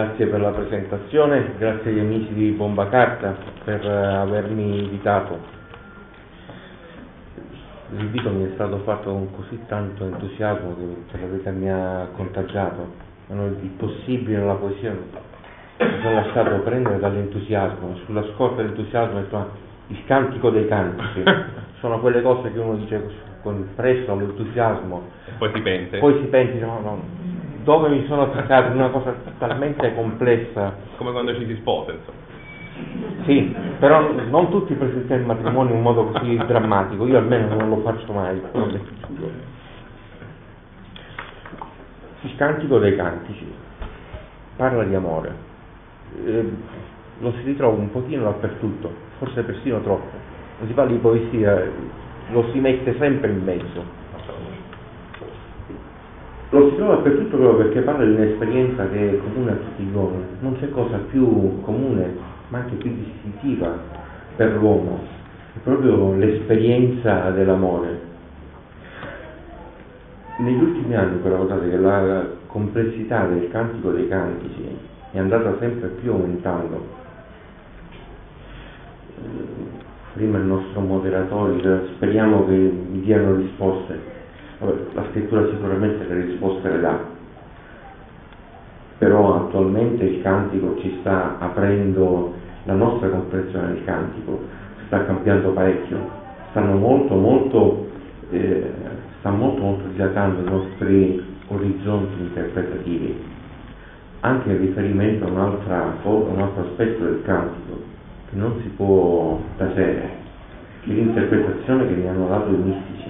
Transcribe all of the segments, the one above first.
Grazie per la presentazione, grazie agli amici di Bomba Carta per eh, avermi invitato. L'invito mi è stato fatto con così tanto entusiasmo che per la verità mi ha contagiato. Il possibile nella poesia mi sono lasciato prendere dall'entusiasmo, sulla scorta dell'entusiasmo il cantico dei cantici. Sono quelle cose che uno dice con presto, l'entusiasmo. Poi si pente. Poi si pente, no, no, dove mi sono in una cosa talmente complessa. Come quando ci si sposa, insomma. Sì, però non tutti presentano il matrimonio in modo così drammatico, io almeno non lo faccio mai. Il cantico dei cantici parla di amore, eh, lo si ritrova un pochino dappertutto, forse persino troppo. Non si parla di poesia, lo si mette sempre in mezzo lo si trova dappertutto proprio perché parla di un'esperienza che è comune a tutti gli uomini. Non c'è cosa più comune, ma anche più distintiva per l'uomo. È proprio l'esperienza dell'amore. Negli ultimi anni però guardate che la complessità del cantico dei cantici è andata sempre più aumentando. Prima il nostro moderatore, speriamo che mi diano risposte la scrittura sicuramente le risposte le dà, però attualmente il cantico ci sta aprendo la nostra comprensione del cantico, sta cambiando parecchio, stanno molto molto, eh, sta molto molto dilatando i nostri orizzonti interpretativi, anche in riferimento a, un altro aspetto del cantico che non si può tacere, che l'interpretazione che mi hanno dato i mistici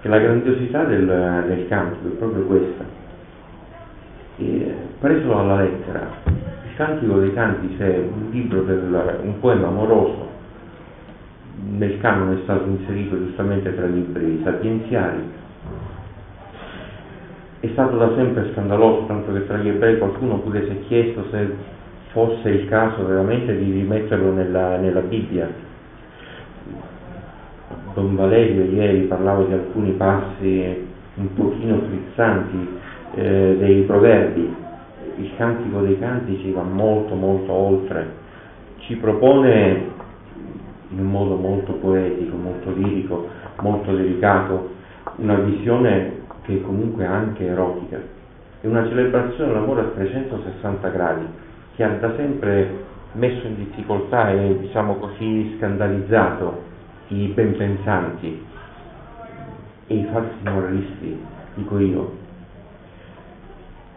che la grandiosità del, del cantico è proprio questa. E, preso alla lettera, il Cantico dei Canti è un libro del, un poema amoroso, nel canone è stato inserito giustamente tra i libri sapienziali, è stato da sempre scandaloso, tanto che tra gli ebrei qualcuno pure si è chiesto se fosse il caso veramente di rimetterlo nella, nella Bibbia, Don Valerio ieri parlavo di alcuni passi un pochino frizzanti eh, dei proverbi, il cantico dei cantici va molto molto oltre, ci propone in un modo molto poetico, molto lirico, molto delicato, una visione che è comunque anche erotica, è una celebrazione dell'amore a 360 gradi, che ha da sempre messo in difficoltà e diciamo così scandalizzato i benpensanti e i falsi moralisti, dico io.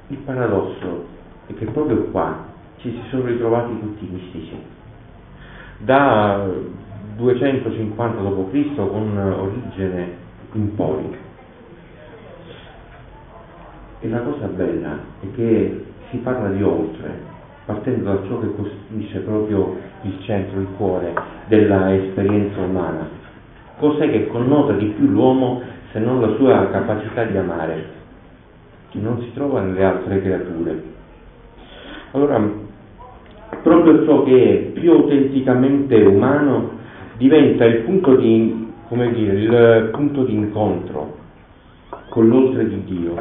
Il paradosso è che proprio qua ci si sono ritrovati tutti i mistici. Da 250 d.C. con origine in poi. E la cosa bella è che si parla di oltre, partendo da ciò che costituisce proprio il centro, il cuore della esperienza umana. Cos'è che connota di più l'uomo se non la sua capacità di amare, che non si trova nelle altre creature? Allora, proprio ciò che è più autenticamente umano diventa il punto di, come dire, il punto di incontro con l'oltre di Dio,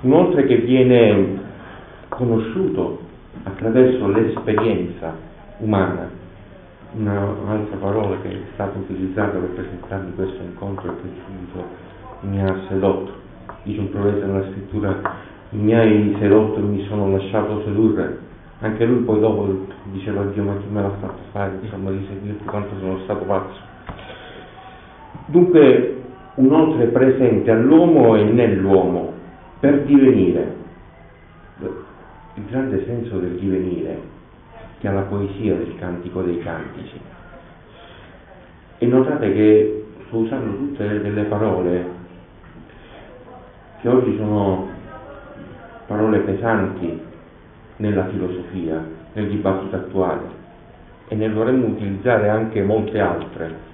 un oltre che viene conosciuto attraverso l'esperienza umana. Una, un'altra parola che è stata utilizzata per presentarmi questo incontro che subito mi ha sedotto. Dice un profeta nella scrittura, mi hai sedotto e mi sono lasciato sedurre. Anche lui poi dopo diceva Dio ma chi me l'ha fatto fare, insomma, di seguirti quanto sono stato pazzo. Dunque un oltre presente all'uomo e nell'uomo per divenire il grande senso del divenire che ha la poesia del cantico dei cantici. E notate che sto usando tutte delle parole che oggi sono parole pesanti nella filosofia, nel dibattito attuale e ne dovremmo utilizzare anche molte altre.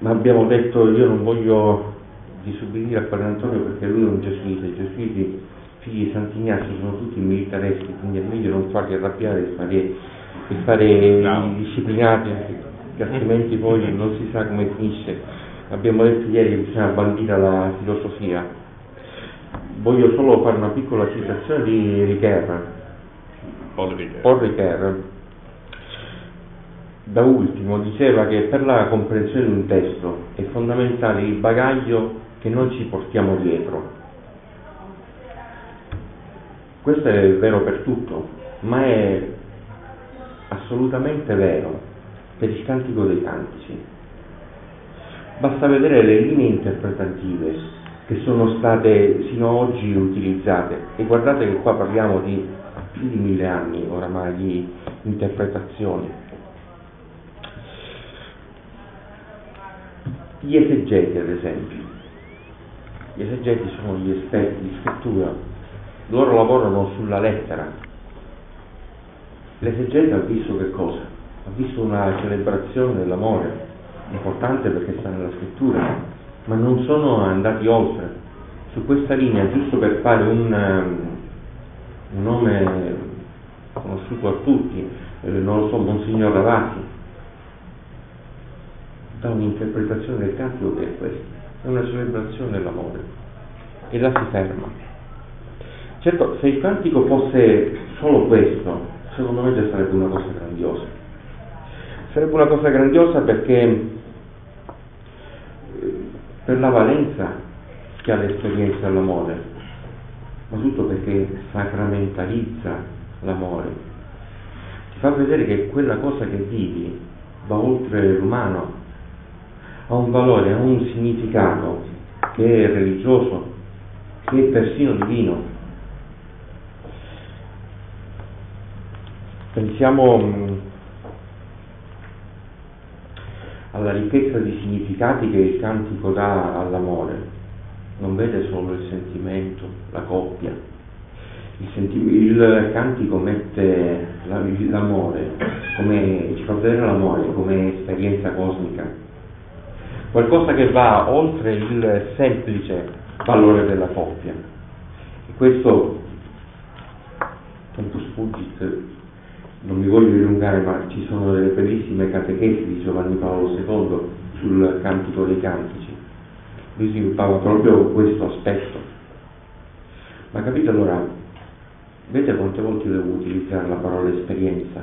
Ma abbiamo detto io non voglio disubbidire a Padre Antonio perché lui è un gesuita, i gesuiti figli di Sant'Ignazio sono tutti militaresti, quindi è meglio non farli arrabbiare e fare, e fare no. i disciplinati, che altrimenti poi non si sa come finisce. Abbiamo detto ieri che bisogna bandire la filosofia. voglio solo fare una piccola citazione di Riquerra. Paul Riquerra, da ultimo, diceva che per la comprensione di un testo è fondamentale il bagaglio che noi ci portiamo dietro. Questo è vero per tutto, ma è assolutamente vero per il cantico dei cantici. Basta vedere le linee interpretative che sono state sino ad oggi utilizzate e guardate che qua parliamo di più di mille anni oramai di interpretazioni. Gli esegeti ad esempio, gli esegeti sono gli esperti di scrittura, loro lavorano sulla lettera. L'esegeta ha visto che cosa? Ha visto una celebrazione dell'amore, importante perché sta nella scrittura, ma non sono andati oltre. Su questa linea, giusto per fare un, um, un nome conosciuto a tutti, eh, non lo so, Monsignor Ravasi, dà un'interpretazione del cantico che è questa, è una celebrazione dell'amore e là si ferma. Certo, se il cantico fosse solo questo, secondo me già sarebbe una cosa grandiosa. Sarebbe una cosa grandiosa perché eh, per la valenza che ha l'esperienza dell'amore, ma tutto perché sacramentalizza l'amore, ti fa vedere che quella cosa che vivi va oltre l'umano, ha un valore, ha un significato che è religioso, che è persino divino. Pensiamo mh, alla ricchezza di significati che il cantico dà all'amore. Non vede solo il sentimento, la coppia. Il, senti- il cantico mette la- l'amore, come, ci fa vedere l'amore come esperienza cosmica, qualcosa che va oltre il semplice valore della coppia. E questo, tempus fugit, non mi voglio dilungare, ma ci sono delle bellissime catechesi di Giovanni Paolo II sul cantico dei cantici. Lui sviluppava proprio questo aspetto. Ma capite allora, vedete quante volte io devo utilizzare la parola esperienza?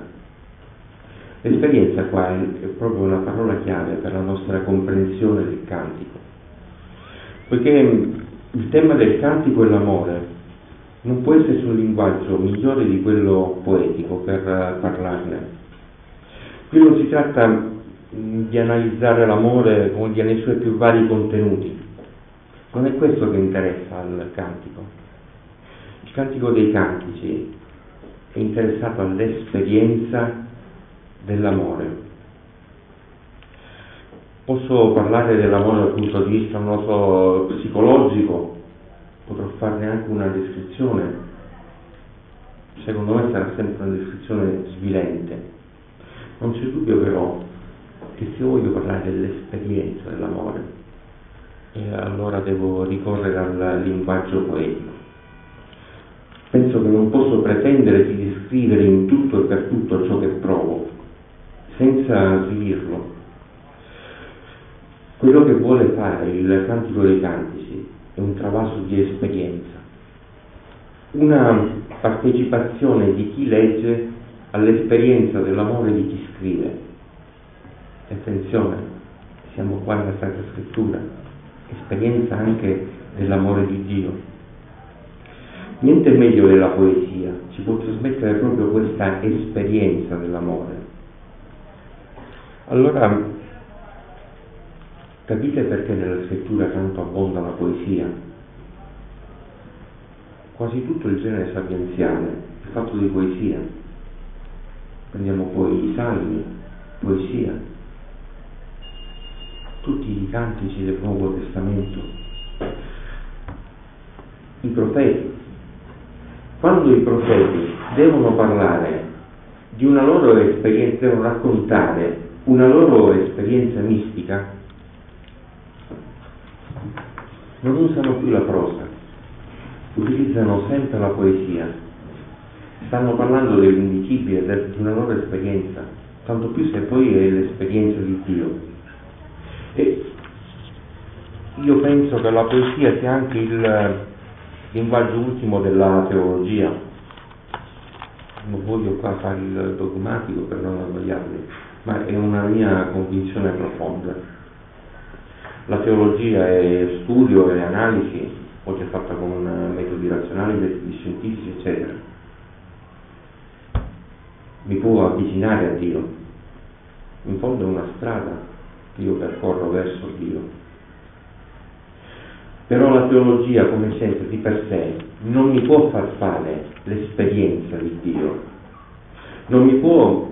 L'esperienza qua è, è proprio una parola chiave per la nostra comprensione del cantico, poiché il tema del cantico è l'amore, non può esserci un linguaggio migliore di quello poetico per parlarne. Qui non si tratta mh, di analizzare l'amore nei suoi più vari contenuti, non è questo che interessa al cantico. Il cantico dei cantici è interessato all'esperienza dell'amore. Posso parlare dell'amore dal punto di vista, non so, psicologico, potrò farne anche una descrizione, secondo me sarà sempre una descrizione svilente. Non c'è dubbio però che se voglio parlare dell'esperienza dell'amore, eh, allora devo ricorrere al linguaggio poetico. Penso che non posso pretendere di descrivere in tutto e per tutto ciò che provo, senza svilirlo. Quello che vuole fare il Cantico dei Cantici è un travaso di esperienza, una partecipazione di chi legge all'esperienza dell'amore di chi scrive. E attenzione, siamo qua nella Sacra Scrittura, esperienza anche dell'amore di Dio. Niente meglio della poesia, ci può trasmettere proprio questa esperienza dell'amore. Allora, capite perché nella scrittura tanto abbonda la poesia? Quasi tutto il genere sapienziale è fatto di poesia. Prendiamo poi i salmi, poesia, tutti i cantici del Nuovo Testamento, i profeti. Quando i profeti devono parlare di una loro esperienza, devono raccontare una loro esperienza mistica, non usano più la prosa, utilizzano sempre la poesia, stanno parlando dell'indicibile, di una loro esperienza, tanto più se poi è l'esperienza di Dio. E io penso che la poesia sia anche il, linguaggio ultimo della teologia. Non voglio qua fare il dogmatico per non annoiarvi, ma è una mia convinzione profonda. La teologia è studio e analisi, oggi è fatta con metodi razionali, metodi scientifici, eccetera. Mi può avvicinare a Dio. In fondo è una strada che io percorro verso Dio però la teologia, come sempre, di per sé non mi può far fare l'esperienza di Dio, non mi può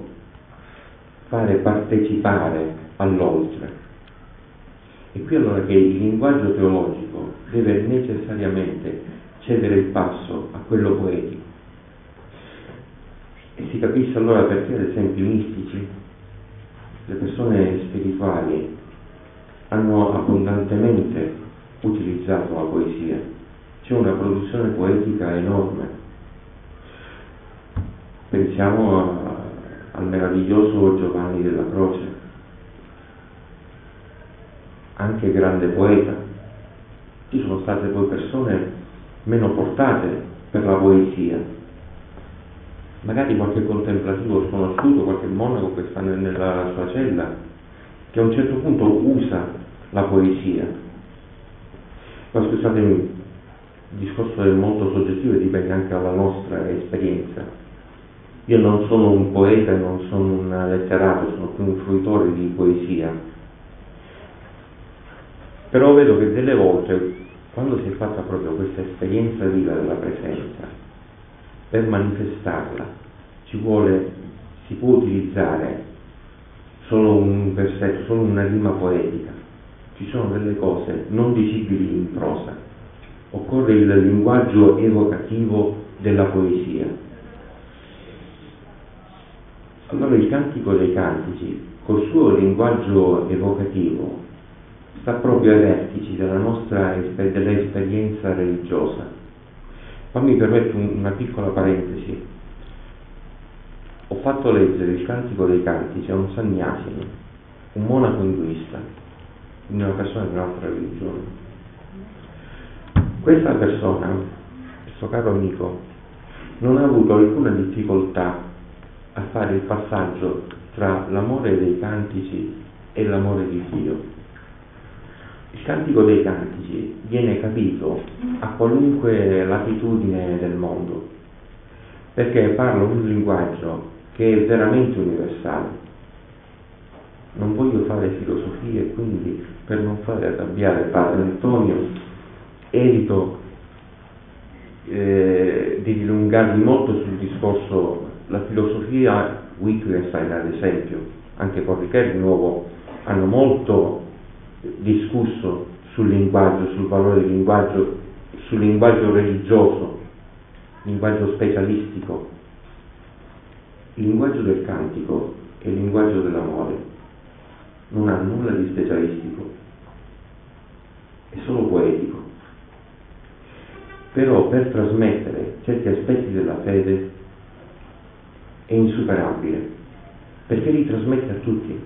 fare partecipare all'oltre. E qui allora che il linguaggio teologico deve necessariamente cedere il passo a quello poetico. E si capisce allora perché, ad esempio, i mistici, le persone spirituali, hanno abbondantemente utilizzato la poesia. C'è una produzione poetica enorme. Pensiamo a, al meraviglioso Giovanni della Croce, anche grande poeta. Ci sono state poi persone meno portate per la poesia, magari qualche contemplativo sconosciuto, qualche monaco che sta nella sua cella, che a un certo punto usa la poesia ma scusatemi, il discorso è molto soggettivo e dipende anche dalla nostra esperienza. Io non sono un poeta non sono un letterato, sono più un fruitore di poesia. Però vedo che delle volte, quando si è fatta proprio questa esperienza viva della presenza, per manifestarla ci vuole, si può utilizzare solo un versetto, solo una rima poetica ci sono delle cose non dicibili in prosa, occorre il linguaggio evocativo della poesia. Allora il Cantico dei Cantici, col suo linguaggio evocativo, sta proprio ai vertici della nostra dell'esperienza religiosa. Fammi permettere una piccola parentesi. Ho fatto leggere il Cantico dei Cantici a un sannyasino, un monaco induista, in una persona di un'altra religione. Questa persona, questo caro amico, non ha avuto alcuna difficoltà a fare il passaggio tra l'amore dei cantici e l'amore di Dio. Il cantico dei cantici viene capito a qualunque latitudine del mondo, perché parla un linguaggio che è veramente universale. Non voglio fare filosofie, quindi per non fare arrabbiare padre Antonio, evito eh, di dilungarmi molto sul discorso, la filosofia Wittgenstein ad esempio, anche Porrichè di nuovo, hanno molto discusso sul linguaggio, sul valore del linguaggio, sul linguaggio religioso, linguaggio specialistico. Il linguaggio del cantico è il linguaggio dell'amore non ha nulla di specialistico, è solo poetico. Però per trasmettere certi aspetti della fede è insuperabile, perché li trasmette a tutti,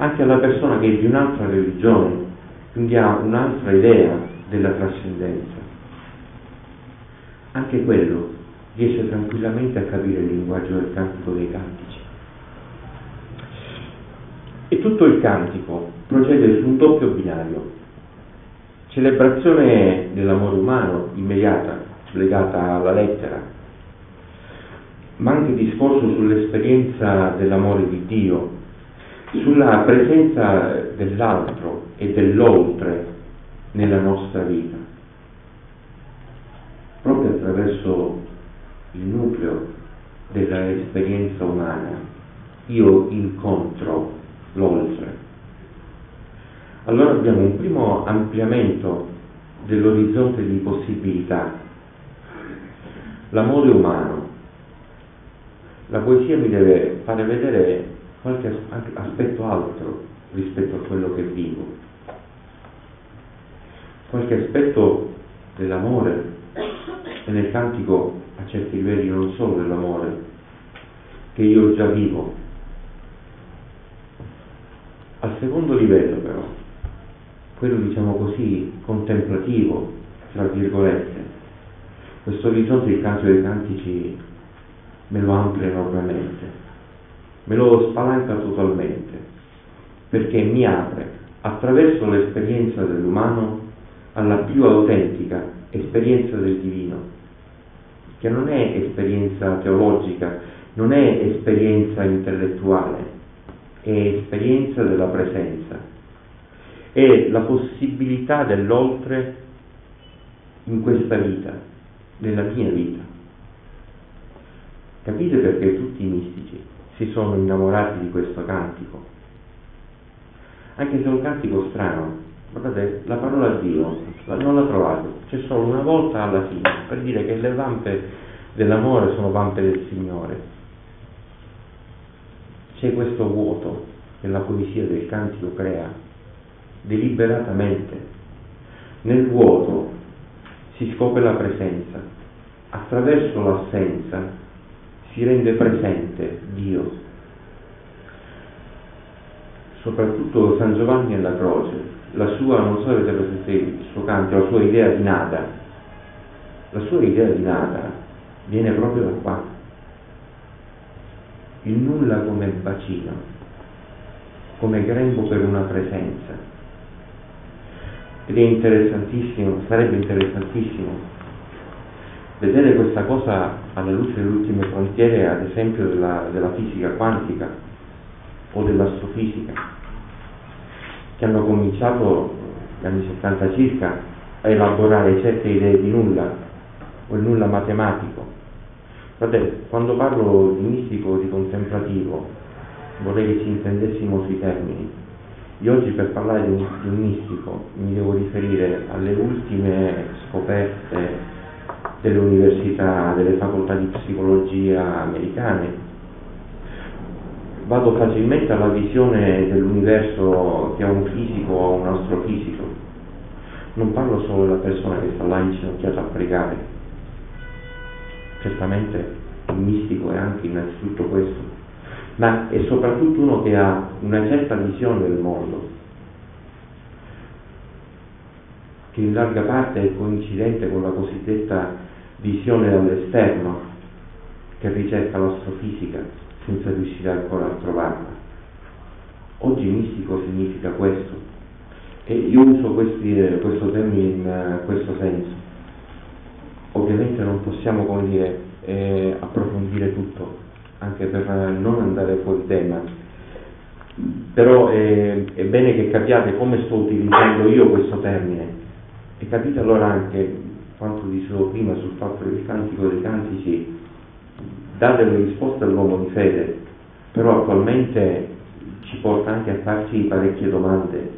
anche alla persona che è di un'altra religione, quindi ha un'altra idea della trascendenza. Anche quello riesce tranquillamente a capire il linguaggio del cantico dei cantici. E tutto il cantico procede su un doppio binario. Celebrazione dell'amore umano immediata, legata alla lettera, ma anche discorso sull'esperienza dell'amore di Dio, sulla presenza dell'altro e dell'oltre nella nostra vita, proprio attraverso il nucleo dell'esperienza umana. Io incontro l'oltre. Allora abbiamo un primo ampliamento dell'orizzonte di possibilità, l'amore umano. La poesia mi deve fare vedere qualche aspetto altro rispetto a quello che vivo, qualche aspetto dell'amore e nel cantico a certi livelli non solo dell'amore che io già vivo. Al secondo livello però, quello diciamo così contemplativo, tra virgolette, questo orizzonte il canto dei cantici me lo amplia enormemente, me lo spalanca totalmente, perché mi apre attraverso l'esperienza dell'umano alla più autentica esperienza del divino, che non è esperienza teologica, non è esperienza intellettuale, è esperienza della presenza, è la possibilità dell'oltre in questa vita nella mia vita. Capite perché tutti i mistici si sono innamorati di questo cantico? Anche se è un cantico strano, guardate, la parola Dio non la trovate, c'è solo una volta alla fine, per dire che le vampe dell'amore sono vampe del Signore. C'è questo vuoto che la poesia del cantico crea, deliberatamente. Nel vuoto si scopre la presenza. Attraverso l'assenza si rende presente Dio. Soprattutto San Giovanni alla croce, la sua, non so se avete il suo canto, la sua idea di nada, la sua idea di nada viene proprio da qua. Il nulla come bacino, come grembo per una presenza ed è interessantissimo, sarebbe interessantissimo vedere questa cosa alla luce delle ultime frontiere, ad esempio della, della fisica quantica o dell'astrofisica, che hanno cominciato negli anni 70 circa a elaborare certe idee di nulla o il nulla matematico. Guardate, quando parlo di mistico o di contemplativo, vorrei che ci intendessimo sui termini. Io oggi per parlare di un, di un mistico mi devo riferire alle ultime scoperte delle università, delle facoltà di psicologia americane. Vado facilmente alla visione dell'universo che ha un fisico o un astrofisico. Non parlo solo della persona che sta là inginocchiata a pregare. Certamente il mistico è anche innanzitutto questo, ma è soprattutto uno che ha una certa visione del mondo, che in larga parte è coincidente con la cosiddetta visione dall'esterno che ricerca l'astrofisica senza riuscire ancora a trovarla. Oggi mistico significa questo e io uso questi, questo termine in uh, questo senso. Ovviamente non possiamo, come dire, eh, approfondire tutto, anche per non andare fuori tema. Però è, è bene che capiate come sto utilizzando io questo termine e capite allora anche quanto dicevo prima sul fatto che il cantico dei cantici dà delle risposte all'uomo di fede, però attualmente ci porta anche a farci parecchie domande.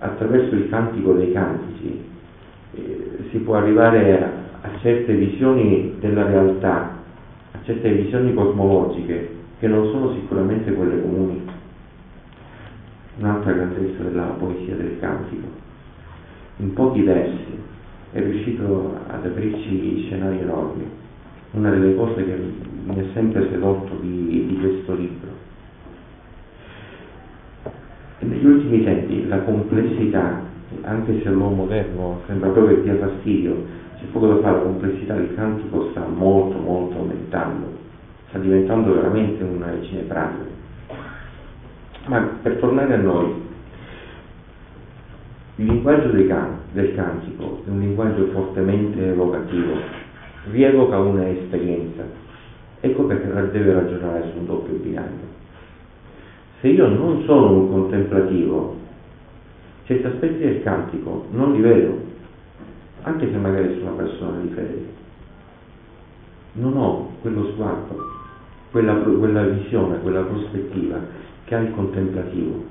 Attraverso il cantico dei cantici eh, si può arrivare a, a certe visioni della realtà certe visioni cosmologiche che non sono sicuramente quelle comuni. Un'altra grandezza della poesia del cantico. In pochi versi è riuscito ad aprirci scenari enormi. Una delle cose che mi ha sempre sedotto di, di questo libro. E negli ultimi tempi la complessità, anche se l'uomo moderno sembra proprio che dia fastidio, c'è poco da fare, la complessità del cantico sta molto molto aumentando, sta diventando veramente una cinepratica. Ma per tornare a noi, il linguaggio can- del cantico è un linguaggio fortemente evocativo, rievoca una esperienza. Ecco perché deve ragionare su un doppio binario. Se io non sono un contemplativo, certi aspetti del cantico non li vedo, anche se magari sono una persona di fede, non ho quello sguardo, quella, quella visione, quella prospettiva che ha il contemplativo.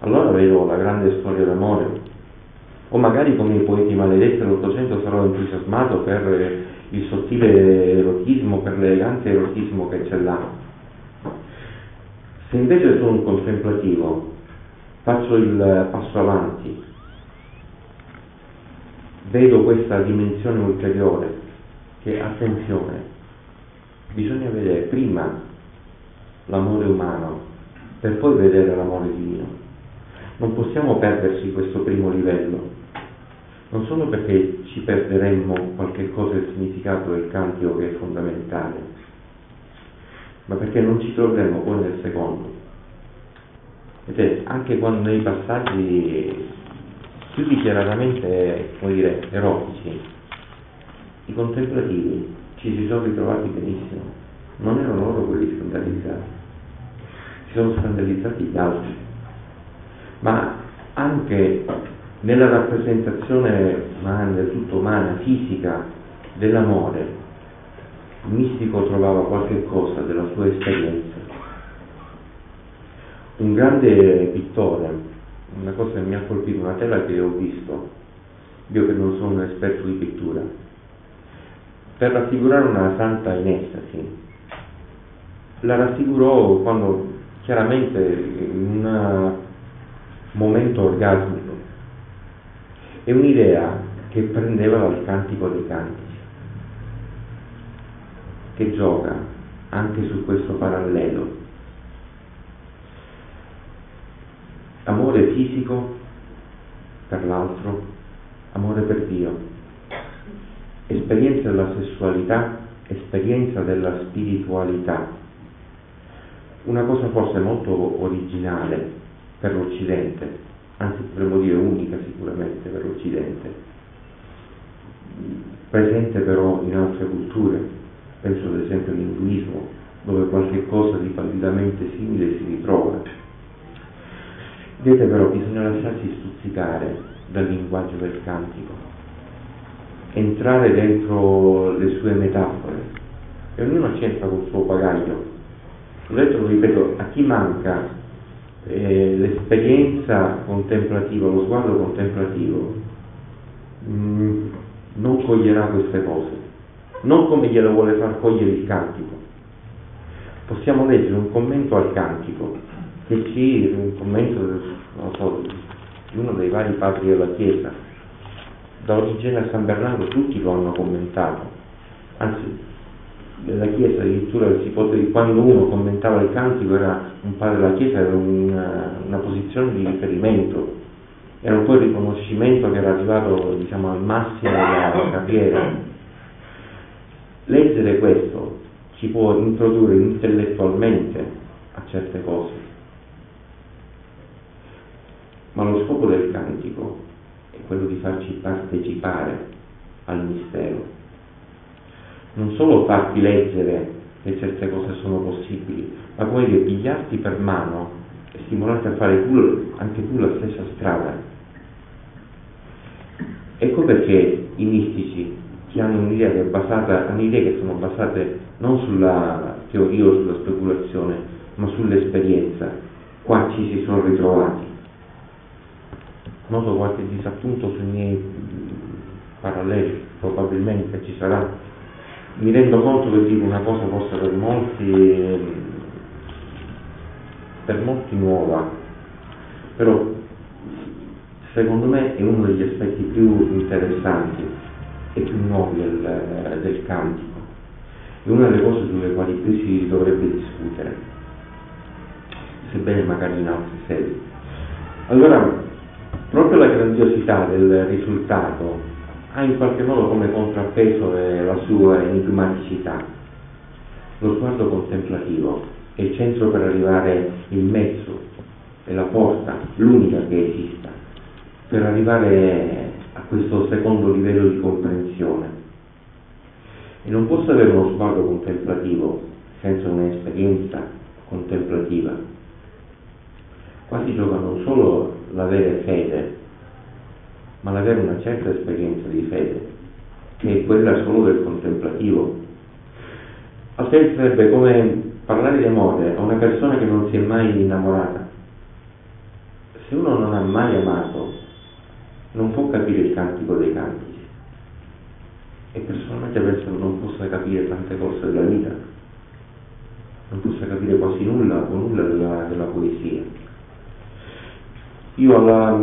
Allora vedo la grande storia d'amore, o magari come i poeti maledetti dell'Ottocento sarò entusiasmato per il sottile erotismo, per l'elegante erotismo che c'è là. Se invece sono un contemplativo, faccio il passo avanti, vedo questa dimensione ulteriore che, attenzione, bisogna vedere prima l'amore umano per poi vedere l'amore divino. Non possiamo perdersi questo primo livello. Non solo perché ci perderemmo qualche cosa del significato del cantico che è fondamentale, ma perché non ci troveremo poi nel secondo. Vedete, anche quando nei passaggi più dichiaratamente, come dire, erotici, i contemplativi ci si sono ritrovati benissimo, non erano loro quelli scandalizzati, si sono scandalizzati gli altri, ma anche nella rappresentazione umana, del tutto umana, fisica dell'amore, il mistico trovava qualche cosa della sua esperienza. Un grande pittore, una cosa che mi ha colpito, una tela che ho visto, io che non sono un esperto di pittura, per raffigurare una santa in estasi, la raffigurò quando chiaramente in un momento orgasmico è un'idea che prendeva dal cantico dei cantici, che gioca anche su questo parallelo. Amore fisico per l'altro, amore per Dio, esperienza della sessualità, esperienza della spiritualità. Una cosa forse molto originale per l'Occidente, anzi potremmo dire unica sicuramente per l'Occidente, presente però in altre culture, penso ad esempio all'induismo, dove qualche cosa di pallidamente simile si ritrova. Vedete però bisogna lasciarsi stuzzicare dal linguaggio del cantico, entrare dentro le sue metafore, e ognuno c'entra col suo bagaglio. Ho detto, lo ripeto, a chi manca eh, l'esperienza contemplativa, lo sguardo contemplativo, mm, non coglierà queste cose, non come glielo vuole far cogliere il cantico. Possiamo leggere un commento al cantico, che ci, un commento, so, di uno dei vari padri della Chiesa, da origine a San Bernardo tutti lo hanno commentato, anzi della Chiesa addirittura si poteva, quando uno commentava il cantico era un padre della Chiesa, era una, una posizione di riferimento, era un po' il riconoscimento che era arrivato diciamo, al massimo della carriera. Leggere questo ci può introdurre intellettualmente a certe cose, ma lo scopo del cantico è quello di farci partecipare al mistero non solo farti leggere che certe cose sono possibili, ma come dire, pigliarti per mano e stimolarti a fare tu, anche tu la stessa strada. Ecco perché i mistici che hanno un'idea che basata, hanno idee che sono basate non sulla teoria o sulla speculazione, ma sull'esperienza, qua ci si sono ritrovati. Noto qualche disappunto sui miei paralleli, probabilmente ci sarà, mi rendo conto che dico una cosa forse per molti, per molti nuova, però secondo me è uno degli aspetti più interessanti e più nuovi del, del cantico, è una delle cose sulle quali più si dovrebbe discutere, sebbene magari in altre sedi. Allora, proprio la grandiosità del risultato ha in qualche modo come contrappeso la sua enigmaticità. Lo sguardo contemplativo è il centro per arrivare il mezzo, è la porta, l'unica che esista, per arrivare a questo secondo livello di comprensione. E non posso avere uno sguardo contemplativo senza un'esperienza contemplativa. Qua si gioca non solo l'avere fede, ma l'avere una certa esperienza di fede, che è quella solo del contemplativo. Altrimenti sarebbe come parlare di amore a una persona che non si è mai innamorata. Se uno non ha mai amato, non può capire il cantico dei cantici. E personalmente penso che non possa capire tante cose della vita, non possa capire quasi nulla o nulla della, della poesia. Io alla,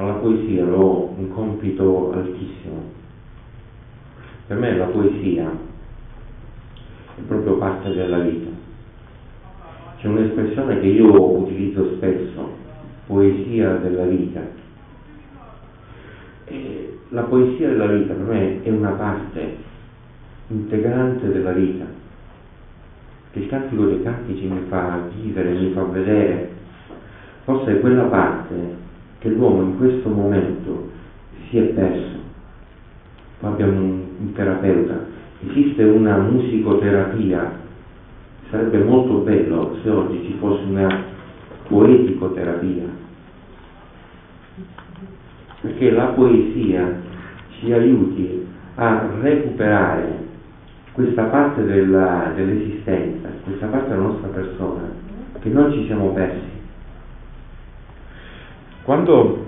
alla poesia ho un compito altissimo. Per me la poesia è proprio parte della vita. C'è un'espressione che io utilizzo spesso, poesia della vita. E la poesia della vita per me è una parte integrante della vita, che il cantico dei cantici mi fa vivere, mi fa vedere, forse quella parte che l'uomo in questo momento si è perso. Qua abbiamo un, un terapeuta, esiste una musicoterapia, sarebbe molto bello se oggi ci fosse una poeticoterapia, perché la poesia ci aiuti a recuperare questa parte della, dell'esistenza, questa parte della nostra persona che noi ci siamo persi. Quando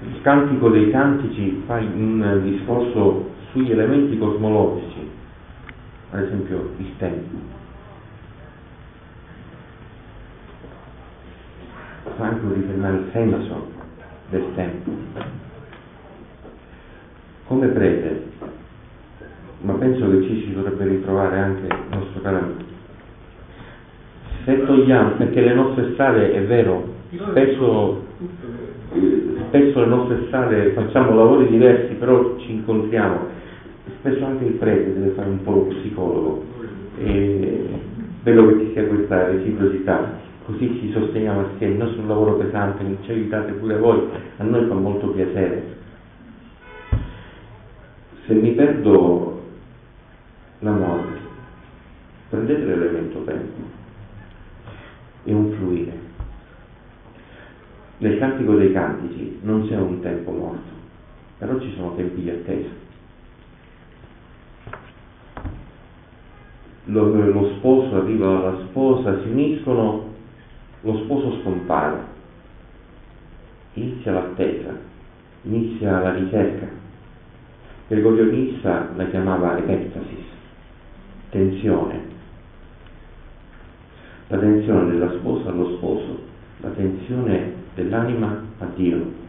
il cantico dei cantici fa un discorso sugli elementi cosmologici, ad esempio il tempo, fa anche un riferimento al senso del tempo. Come prete, ma penso che ci si dovrebbe ritrovare anche il nostro caro. Se togliamo, perché le nostre strade, è vero, spesso, spesso le nostre strade facciamo lavori diversi, però ci incontriamo, spesso anche il prete deve fare un po' lo psicologo. E vedo che ci sia questa reciprocità. Così ci sosteniamo assieme, il nostro lavoro pesante, ci aiutate pure voi, a noi fa molto piacere. Se mi perdo l'amore, prendete l'elemento tempo, è un fluire. Nel cantico dei cantici non c'è un tempo morto, però ci sono tempi di attesa. Lo, lo sposo arriva alla sposa, si uniscono lo sposo scompare, inizia l'attesa, inizia la ricerca. Gregorio Nissa la chiamava epectasis, tensione. La tensione della sposa allo sposo, la tensione dell'anima a Dio.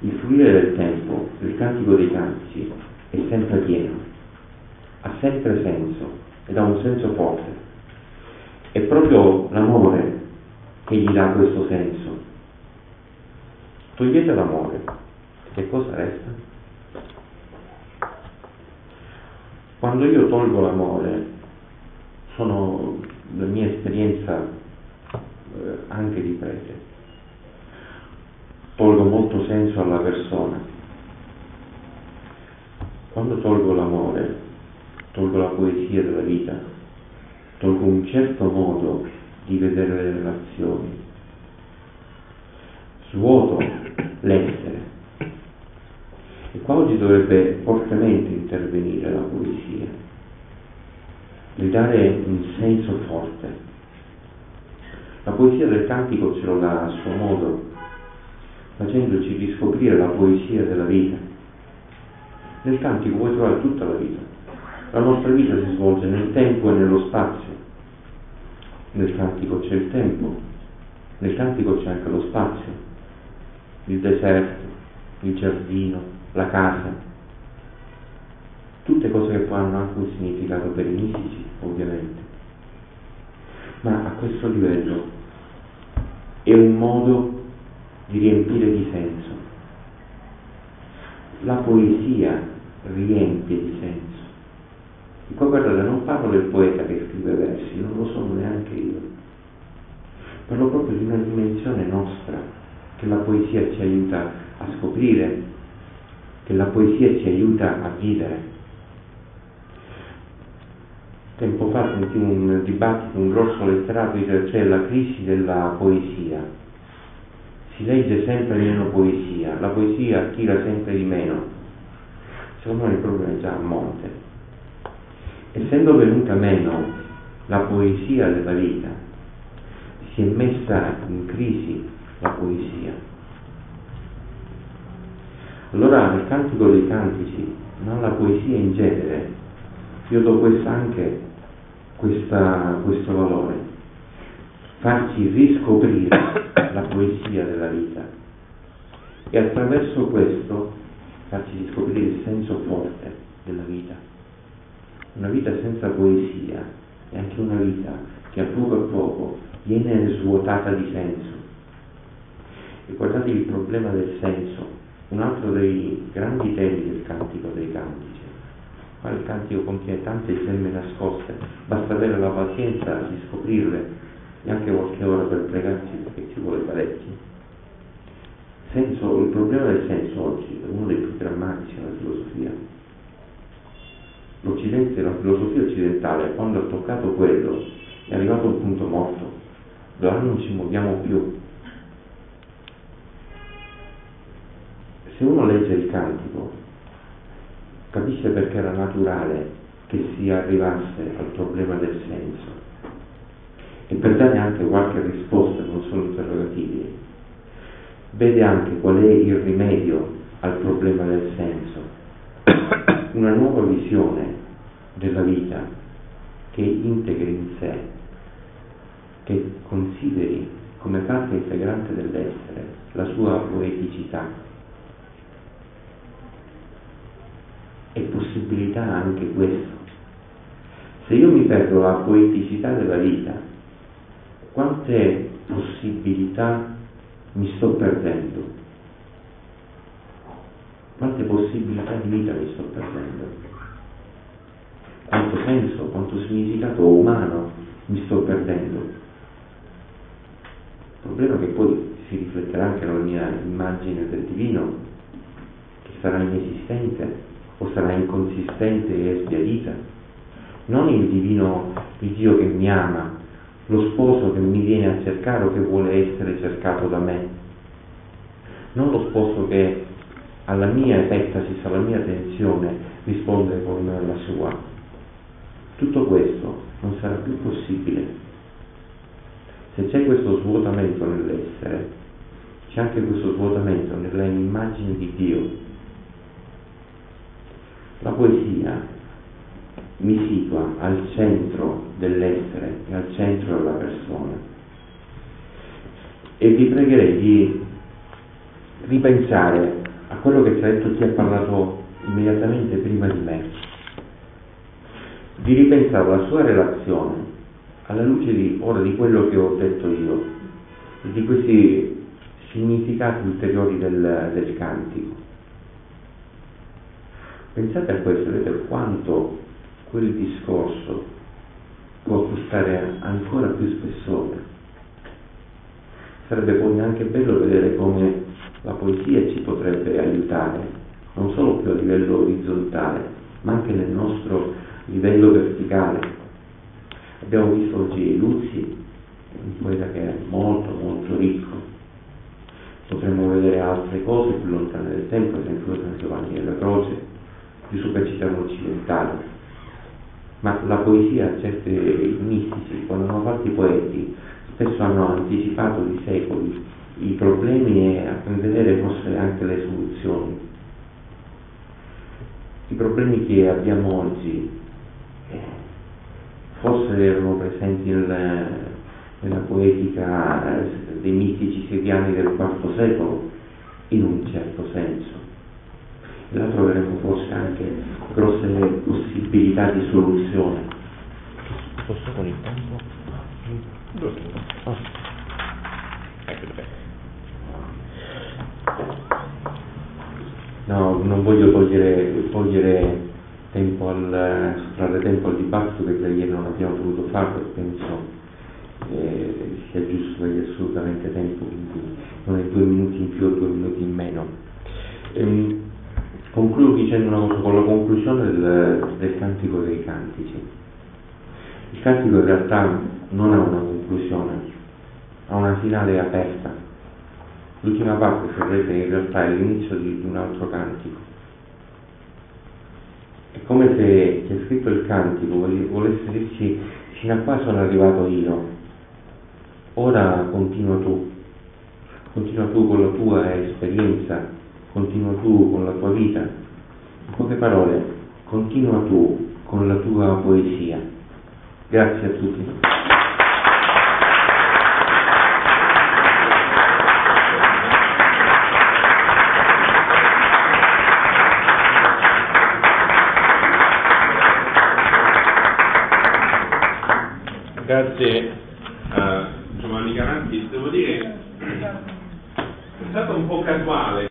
Il fluire del tempo, il cantico dei cantici, è sempre pieno, ha sempre senso ed ha un senso forte. È proprio l'amore che gli dà questo senso. Togliete l'amore, che cosa resta? Quando io tolgo l'amore, sono la mia esperienza eh, anche di prete, tolgo molto senso alla persona. Quando tolgo l'amore, tolgo la poesia della vita, tolgo un certo modo di vedere le relazioni. Svuoto l'essere. E qua oggi dovrebbe fortemente intervenire la poesia, di dare un senso forte. La poesia del cantico ce lo dà a suo modo, facendoci riscoprire la poesia della vita. Nel cantico puoi trovare tutta la vita. La nostra vita si svolge nel tempo e nello spazio nel cantico c'è il tempo, nel cantico c'è anche lo spazio, il deserto, il giardino, la casa, tutte cose che hanno anche un significato per i mitici, ovviamente. Ma a questo livello è un modo di riempire di senso. La poesia riempie di senso. E qua guardate, non parlo del poeta che scrive versi, non lo sono neanche io. Parlo proprio di una dimensione nostra che la poesia ci aiuta a scoprire, che la poesia ci aiuta a vivere. Tempo fa sentì un dibattito, un grosso letterato dice c'è la crisi della poesia. Si legge sempre meno poesia, la poesia attira sempre di meno. Secondo me il problema è già a monte essendo venuta meno la poesia della vita, si è messa in crisi la poesia. Allora nel Cantico dei Cantici, non la poesia in genere, io do questa anche questa, questo valore, farci riscoprire la poesia della vita e attraverso questo farci riscoprire il senso forte della vita. Una vita senza poesia è anche una vita che a poco a poco viene svuotata di senso. E guardate il problema del senso un altro dei grandi temi del cantico dei cantici. Ma il cantico contiene tante gemme nascoste, basta avere la pazienza di scoprirle e anche qualche ora per pregarci perché ci vuole parecchio. Senso, il problema del senso oggi è uno dei più drammatici della filosofia. L'Occidente, la filosofia occidentale, quando ha toccato quello, è arrivato a un punto morto, dove non ci muoviamo più, se uno legge il cantico, capisce perché era naturale che si arrivasse al problema del senso. E per dare anche qualche risposta, non solo interrogativi, vede anche qual è il rimedio al problema del senso, una nuova visione della vita che integri in sé, che consideri come parte integrante dell'essere la sua poeticità è possibilità anche questo. Se io mi perdo la poeticità della vita, quante possibilità mi sto perdendo? Quante possibilità di vita mi sto perdendo? Quanto senso, quanto significato umano mi sto perdendo? Il problema è che poi si rifletterà anche nella mia immagine del divino, che sarà inesistente o sarà inconsistente e sbiadita. Non il divino, il Dio che mi ama, lo sposo che mi viene a cercare o che vuole essere cercato da me. Non lo sposo che alla mia epestasis, alla mia tensione risponde con la sua. Tutto questo non sarà più possibile. Se c'è questo svuotamento nell'essere, c'è anche questo svuotamento nella immagine di Dio la poesia mi situa al centro dell'essere e al centro della persona. E vi pregherei di ripensare a quello che ti ha detto chi ha parlato immediatamente prima di me, di ripensare la sua relazione alla luce di, ora di quello che ho detto io e di questi significati ulteriori del, del cantico. Pensate a questo, vedete quanto quel discorso può acquistare ancora più spessore. Sarebbe poi anche bello vedere come la poesia ci potrebbe aiutare, non solo più a livello orizzontale, ma anche nel nostro livello verticale. Abbiamo visto oggi Luzzi, un poeta che è molto molto ricco. Potremmo vedere altre cose più lontane del tempo, ad esempio San Giovanni della Croce, di supercitare occidentale. Ma la poesia, certi mistici, quando hanno fatto i poeti, spesso hanno anticipato di secoli i problemi e a vedere forse anche le soluzioni. I problemi che abbiamo oggi eh, forse erano presenti nel, nella poetica eh, dei mistici siriani del IV secolo, in un certo senso là troveremo forse anche grosse possibilità di soluzione. Posso con il tempo? No, non voglio togliere, togliere tempo al, sottrarre tempo al dibattito perché ieri non abbiamo potuto farlo e penso eh, sia giusto dargli assolutamente tempo, quindi non è due minuti in più o due minuti in meno. Ehm, Concludo dicendo una cosa con la conclusione del, del cantico dei cantici. Il cantico in realtà non ha una conclusione, ha una finale aperta. L'ultima parte, vedete, in realtà l'inizio di, di un altro cantico. È come se chi ha scritto il cantico volesse dirci fino a qua sono arrivato io, ora continua tu, continua tu con la tua esperienza continua tu con la tua vita. In poche parole, continua tu con la tua poesia. Grazie a tutti. Grazie a Giovanni Garanti, devo dire è stato un po' casuale